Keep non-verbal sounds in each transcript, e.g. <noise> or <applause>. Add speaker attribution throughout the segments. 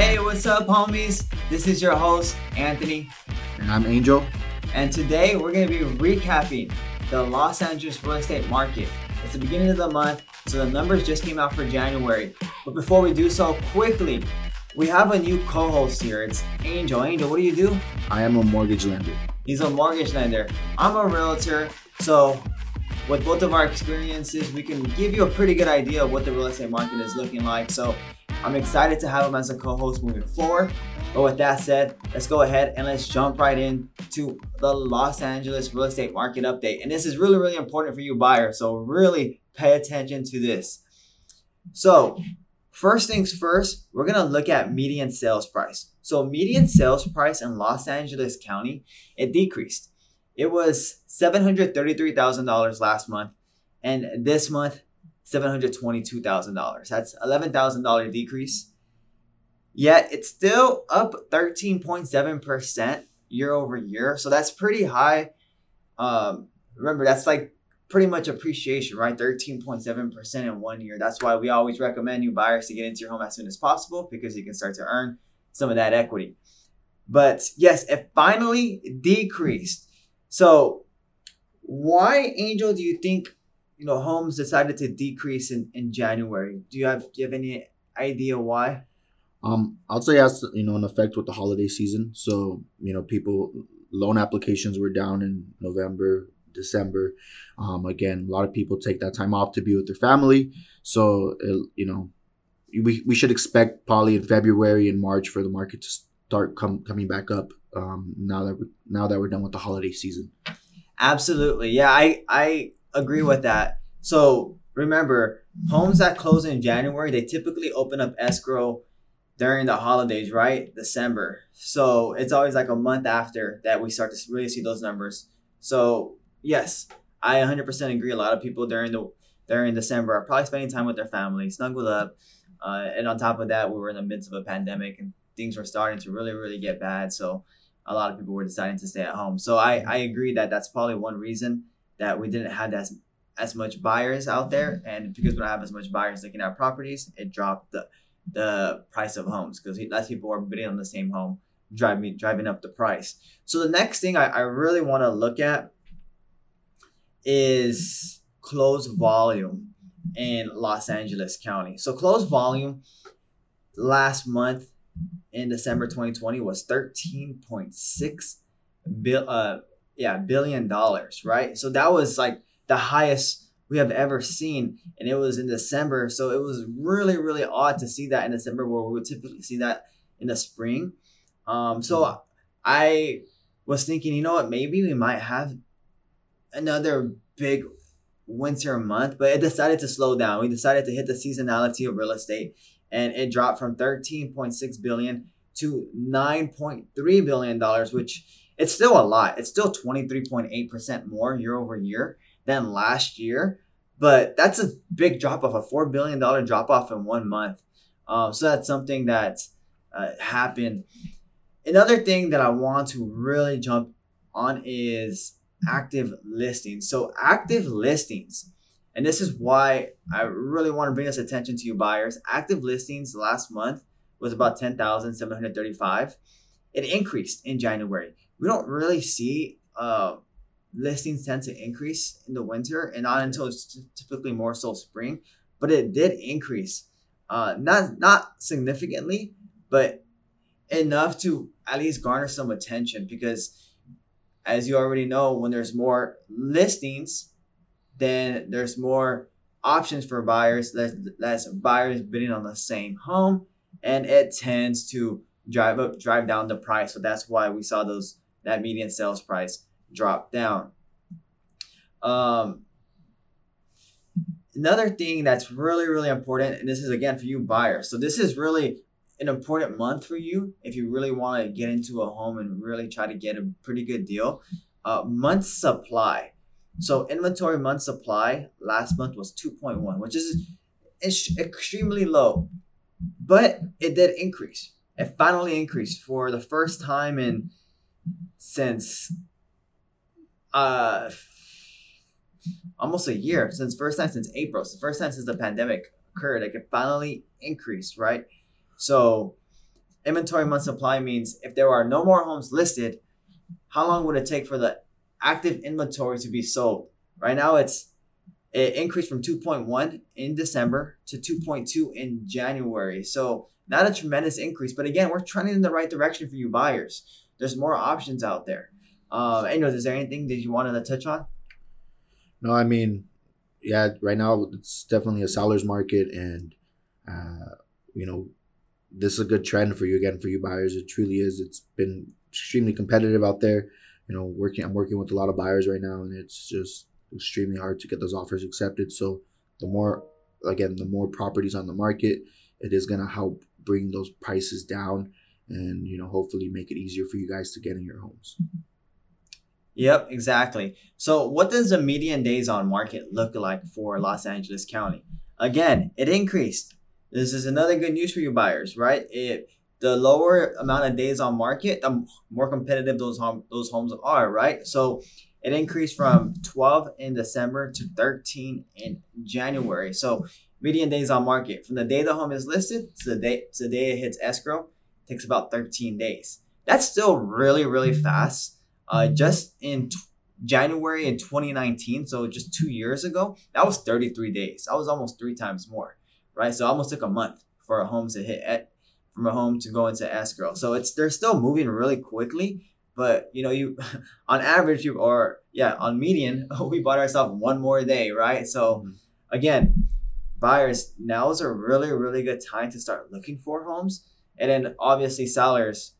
Speaker 1: Hey, what's up, homies? This is your host, Anthony.
Speaker 2: And I'm Angel.
Speaker 1: And today we're going to be recapping the Los Angeles real estate market. It's the beginning of the month, so the numbers just came out for January. But before we do so, quickly, we have a new co host here. It's Angel. Angel, what do you do?
Speaker 2: I am a mortgage lender.
Speaker 1: He's a mortgage lender. I'm a realtor. So, with both of our experiences, we can give you a pretty good idea of what the real estate market is looking like. So, I'm excited to have him as a co-host moving forward. But with that said, let's go ahead and let's jump right into the Los Angeles real estate market update. And this is really, really important for you buyers. So really pay attention to this. So first things first, we're gonna look at median sales price. So median sales price in Los Angeles County, it decreased. It was $733,000 last month. And this month, $722,000. That's $11,000 decrease. Yet it's still up 13.7% year over year. So that's pretty high. Um, remember, that's like pretty much appreciation, right? 13.7% in one year. That's why we always recommend you buyers to get into your home as soon as possible because you can start to earn some of that equity. But yes, it finally decreased. So, why, Angel, do you think you know homes decided to decrease in, in January. Do you have do you have any idea why?
Speaker 2: Um, I'll say has you know an effect with the holiday season. So you know people loan applications were down in November, December. Um, again, a lot of people take that time off to be with their family. So it, you know we, we should expect probably in February and March for the market to start come coming back up. Um, now that we now that we're done with the holiday season.
Speaker 1: Absolutely, yeah. I I agree with that. So remember, homes that close in January, they typically open up escrow during the holidays, right? December. So it's always like a month after that we start to really see those numbers. So yes, I 100% agree. A lot of people during the during December are probably spending time with their family, snuggled up. Uh, and on top of that, we were in the midst of a pandemic and things were starting to really, really get bad. So a lot of people were deciding to stay at home. So I, I agree that that's probably one reason that we didn't have as as much buyers out there, and because we don't have as much buyers looking at properties, it dropped the the price of homes because less people are bidding on the same home, driving driving up the price. So the next thing I, I really want to look at is close volume in Los Angeles County. So close volume last month in December 2020 was 13.6 bill uh yeah, billion dollars, right? So that was like the highest we have ever seen. And it was in December. So it was really, really odd to see that in December where we would typically see that in the spring. Um, so I was thinking, you know what, maybe we might have another big winter month, but it decided to slow down. We decided to hit the seasonality of real estate and it dropped from 13.6 billion to 9.3 billion dollars, which it's still a lot. It's still 23.8% more year over year than last year. But that's a big drop off, a $4 billion drop off in one month. Um, so that's something that uh, happened. Another thing that I want to really jump on is active listings. So, active listings, and this is why I really want to bring this attention to you buyers. Active listings last month was about 10,735. It increased in January we don't really see uh, listings tend to increase in the winter and not until it's typically more so spring but it did increase uh, not not significantly but enough to at least garner some attention because as you already know when there's more listings then there's more options for buyers less, less buyers bidding on the same home and it tends to drive up drive down the price. So that's why we saw those that median sales price drop down. Um, another thing that's really, really important, and this is again for you buyers. So this is really an important month for you if you really want to get into a home and really try to get a pretty good deal. Uh, month supply. So inventory month supply last month was 2.1, which is extremely low, but it did increase. It finally increased for the first time in since uh almost a year since first time since April. So first time since the pandemic occurred, like it finally increased, right? So inventory month supply means if there are no more homes listed, how long would it take for the active inventory to be sold? Right now, it's it increased from 2.1 in December to 2.2 in January. So not a tremendous increase, but again, we're trending in the right direction for you buyers. There's more options out there. Um, anyways, is there anything that you wanted to touch on?
Speaker 2: No, I mean, yeah, right now it's definitely a seller's market, and uh, you know, this is a good trend for you again for you buyers. It truly is. It's been extremely competitive out there. You know, working I'm working with a lot of buyers right now, and it's just extremely hard to get those offers accepted. So the more again, the more properties on the market, it is gonna help bring those prices down and you know hopefully make it easier for you guys to get in your homes. Mm-hmm.
Speaker 1: Yep, exactly. So, what does the median days on market look like for Los Angeles County? Again, it increased. This is another good news for you buyers, right? It the lower amount of days on market, the more competitive those home, those homes are, right? So, it increased from 12 in December to 13 in January. So, median days on market from the day the home is listed to the day to the day it hits escrow takes about 13 days. That's still really really fast uh, just in t- January in 2019, so just two years ago, that was 33 days. That was almost three times more, right? So almost took a month for a home to hit at, from a home to go into escrow. So it's they're still moving really quickly, but you know you <laughs> on average you or yeah on median <laughs> we bought ourselves one more day, right? So mm-hmm. again, buyers now is a really really good time to start looking for homes, and then obviously sellers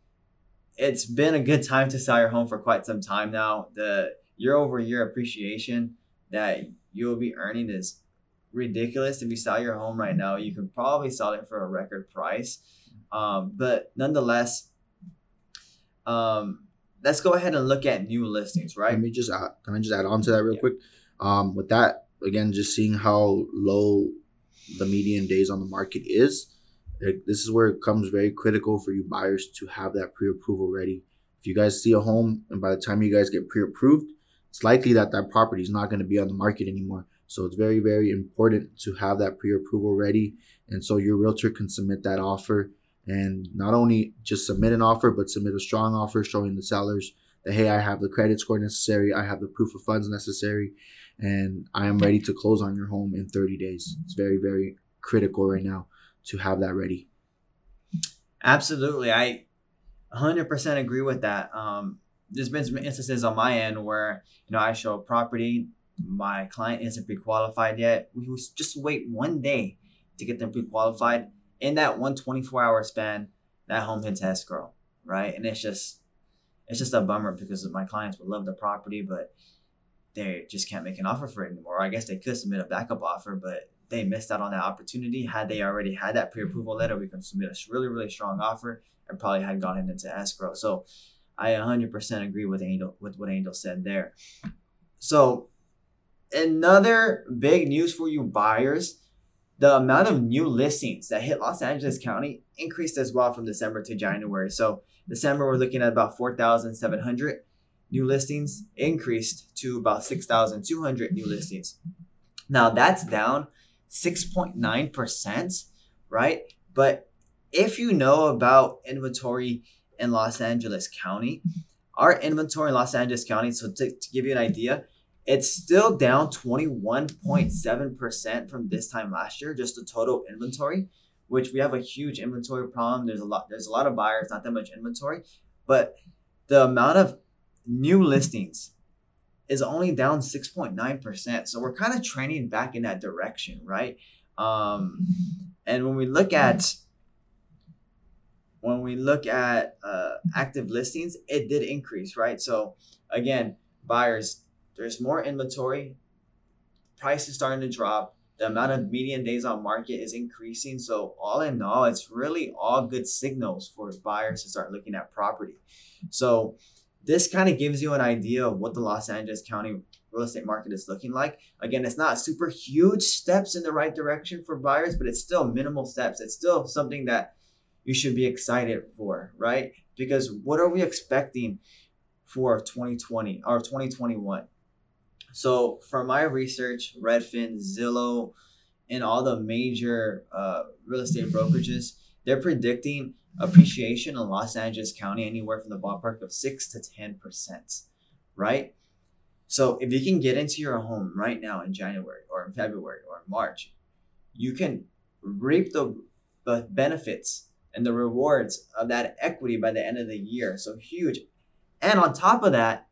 Speaker 1: it's been a good time to sell your home for quite some time now. The year over year appreciation that you'll be earning is ridiculous. If you sell your home right now, you can probably sell it for a record price. Um, but nonetheless, um, let's go ahead and look at new listings, right?
Speaker 2: Let me just add, can I just add on to that real yeah. quick? Um, with that, again, just seeing how low the median days on the market is this is where it comes very critical for you buyers to have that pre-approval ready. If you guys see a home and by the time you guys get pre-approved, it's likely that that property is not going to be on the market anymore. So it's very, very important to have that pre-approval ready. And so your realtor can submit that offer and not only just submit an offer, but submit a strong offer showing the sellers that, hey, I have the credit score necessary, I have the proof of funds necessary, and I am ready to close on your home in 30 days. It's very, very critical right now to have that ready.
Speaker 1: Absolutely. I 100% agree with that. Um, there's been some instances on my end where, you know, I show a property, my client isn't pre-qualified yet. We just wait one day to get them pre-qualified. In that one 24 hour span, that home hits escrow, right? And it's just, it's just a bummer because my clients would love the property, but they just can't make an offer for it anymore. I guess they could submit a backup offer, but they missed out on that opportunity. Had they already had that pre-approval letter, we could submit a really, really strong offer and probably had gotten into escrow. So I 100% agree with Angel with what Angel said there. So another big news for you buyers, the amount of new listings that hit Los Angeles County increased as well from December to January. So December we're looking at about 4,700 new listings increased to about 6,200 new listings. Now that's down 6.9%, right? But if you know about inventory in Los Angeles County, our inventory in Los Angeles County, so to, to give you an idea, it's still down 21.7% from this time last year, just the total inventory, which we have a huge inventory problem. There's a lot, there's a lot of buyers, not that much inventory, but the amount of new listings is only down 6.9%. So we're kind of trending back in that direction, right? Um, and when we look at when we look at uh, active listings, it did increase, right? So again, buyers, there's more inventory, price is starting to drop, the amount of median days on market is increasing. So all in all, it's really all good signals for buyers to start looking at property. So this kind of gives you an idea of what the Los Angeles County real estate market is looking like. Again, it's not super huge steps in the right direction for buyers, but it's still minimal steps. It's still something that you should be excited for, right? Because what are we expecting for 2020 or 2021? So, for my research, Redfin, Zillow, and all the major uh, real estate brokerages, they're predicting appreciation in Los Angeles County anywhere from the ballpark of six to ten percent, right? So if you can get into your home right now in January or in February or in March, you can reap the, the benefits and the rewards of that equity by the end of the year. So huge. And on top of that,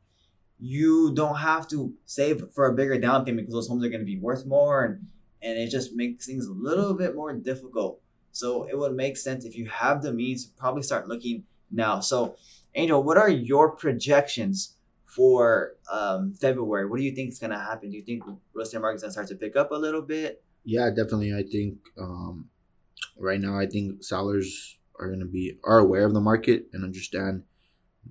Speaker 1: you don't have to save for a bigger down payment because those homes are going to be worth more and and it just makes things a little bit more difficult. So it would make sense if you have the means to probably start looking now. So Angel, what are your projections for um, February? What do you think is going to happen? Do you think real estate market's going to start to pick up a little bit?
Speaker 2: Yeah, definitely. I think um, right now, I think sellers are going to be are aware of the market and understand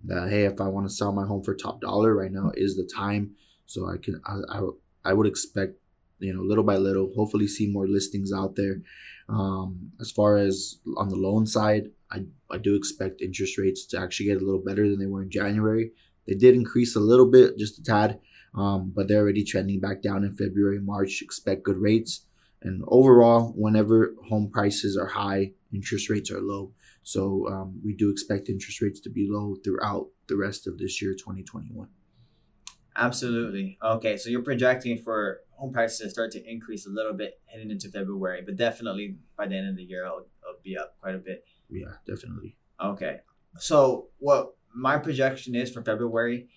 Speaker 2: that hey, if I want to sell my home for top dollar right now is the time. So I can I, I, I would expect you know little by little, hopefully see more listings out there. Um, as far as on the loan side, I I do expect interest rates to actually get a little better than they were in January. They did increase a little bit, just a tad, um, but they're already trending back down in February, March. Expect good rates. And overall, whenever home prices are high, interest rates are low. So um, we do expect interest rates to be low throughout the rest of this year, 2021.
Speaker 1: Absolutely. Okay, so you're projecting for home prices to start to increase a little bit heading into February, but definitely by the end of the year, it'll, it'll be up quite a bit.
Speaker 2: Yeah, definitely.
Speaker 1: Okay. So what my projection is for February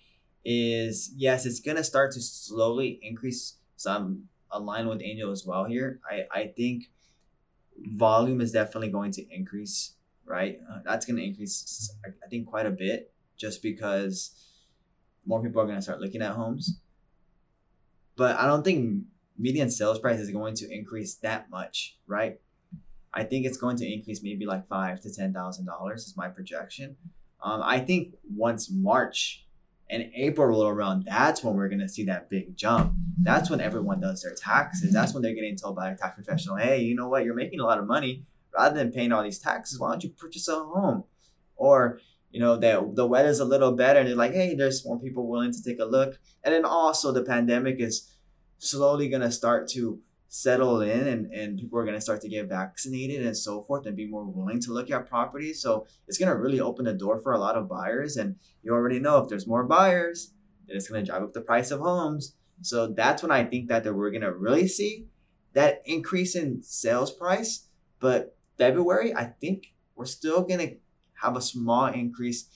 Speaker 1: is yes, it's gonna start to slowly increase. So I'm aligned with Angel as well here. I I think volume is definitely going to increase right? Uh, that's going to increase, I think, quite a bit just because more people are going to start looking at homes. But I don't think median sales price is going to increase that much, right? I think it's going to increase maybe like five to ten thousand dollars is my projection. Um, I think once March and April roll around, that's when we're gonna see that big jump. That's when everyone does their taxes. That's when they're getting told by a tax professional, "Hey, you know what? You're making a lot of money rather than paying all these taxes, why don't you purchase a home? Or, you know, that the weather's a little better and they're like, hey, there's more people willing to take a look. And then also the pandemic is slowly gonna start to settle in and, and people are going to start to get vaccinated and so forth and be more willing to look at properties. So it's going to really open the door for a lot of buyers. And you already know if there's more buyers, then it's going to drive up the price of homes. So that's when I think that, that we're going to really see that increase in sales price. But February, I think we're still going to have a small increase,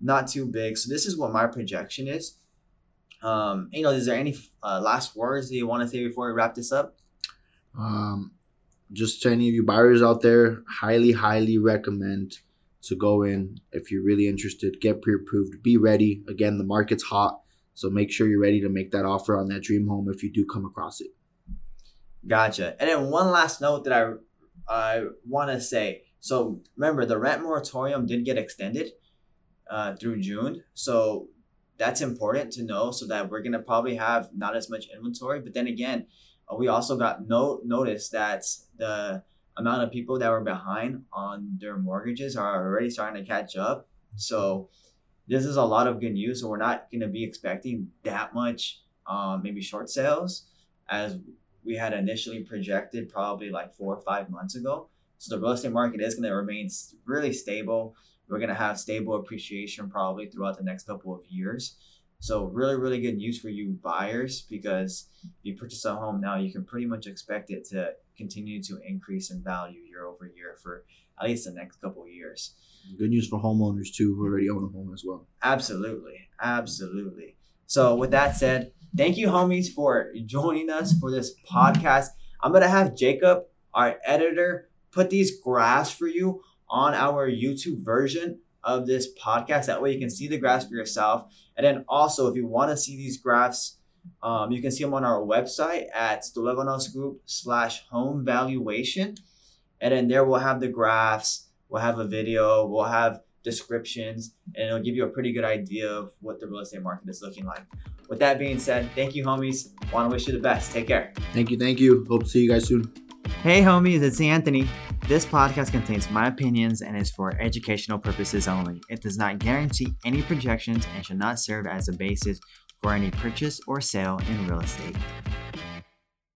Speaker 1: not too big. So this is what my projection is. Um, you know, is there any uh, last words that you want to say before we wrap this up?
Speaker 2: Um, just to any of you buyers out there, highly, highly recommend to go in if you're really interested. Get pre-approved. Be ready. Again, the market's hot, so make sure you're ready to make that offer on that dream home if you do come across it.
Speaker 1: Gotcha. And then one last note that I I want to say so remember the rent moratorium did get extended uh, through June. So that's important to know so that we're going to probably have not as much inventory. But then again, uh, we also got no notice that the amount of people that were behind on their mortgages are already starting to catch up. So this is a lot of good news. So we're not going to be expecting that much, um, maybe short sales as we had initially projected probably like four or five months ago. So the real estate market is going to remain really stable. We're going to have stable appreciation probably throughout the next couple of years. So really, really good news for you buyers because if you purchase a home now, you can pretty much expect it to continue to increase in value year over year for at least the next couple of years.
Speaker 2: Good news for homeowners too who already own a home as well.
Speaker 1: Absolutely, absolutely. So with that said, Thank you, homies, for joining us for this podcast. I'm going to have Jacob, our editor, put these graphs for you on our YouTube version of this podcast. That way you can see the graphs for yourself. And then also, if you want to see these graphs, um, you can see them on our website at Stolavanos Group slash home valuation. And then there we'll have the graphs, we'll have a video, we'll have descriptions, and it'll give you a pretty good idea of what the real estate market is looking like. With that being said, thank you, homies. Want to wish you the best. Take care.
Speaker 2: Thank you. Thank you. Hope to see you guys soon.
Speaker 1: Hey, homies, it's Anthony. This podcast contains my opinions and is for educational purposes only. It does not guarantee any projections and should not serve as a basis for any purchase or sale in real estate.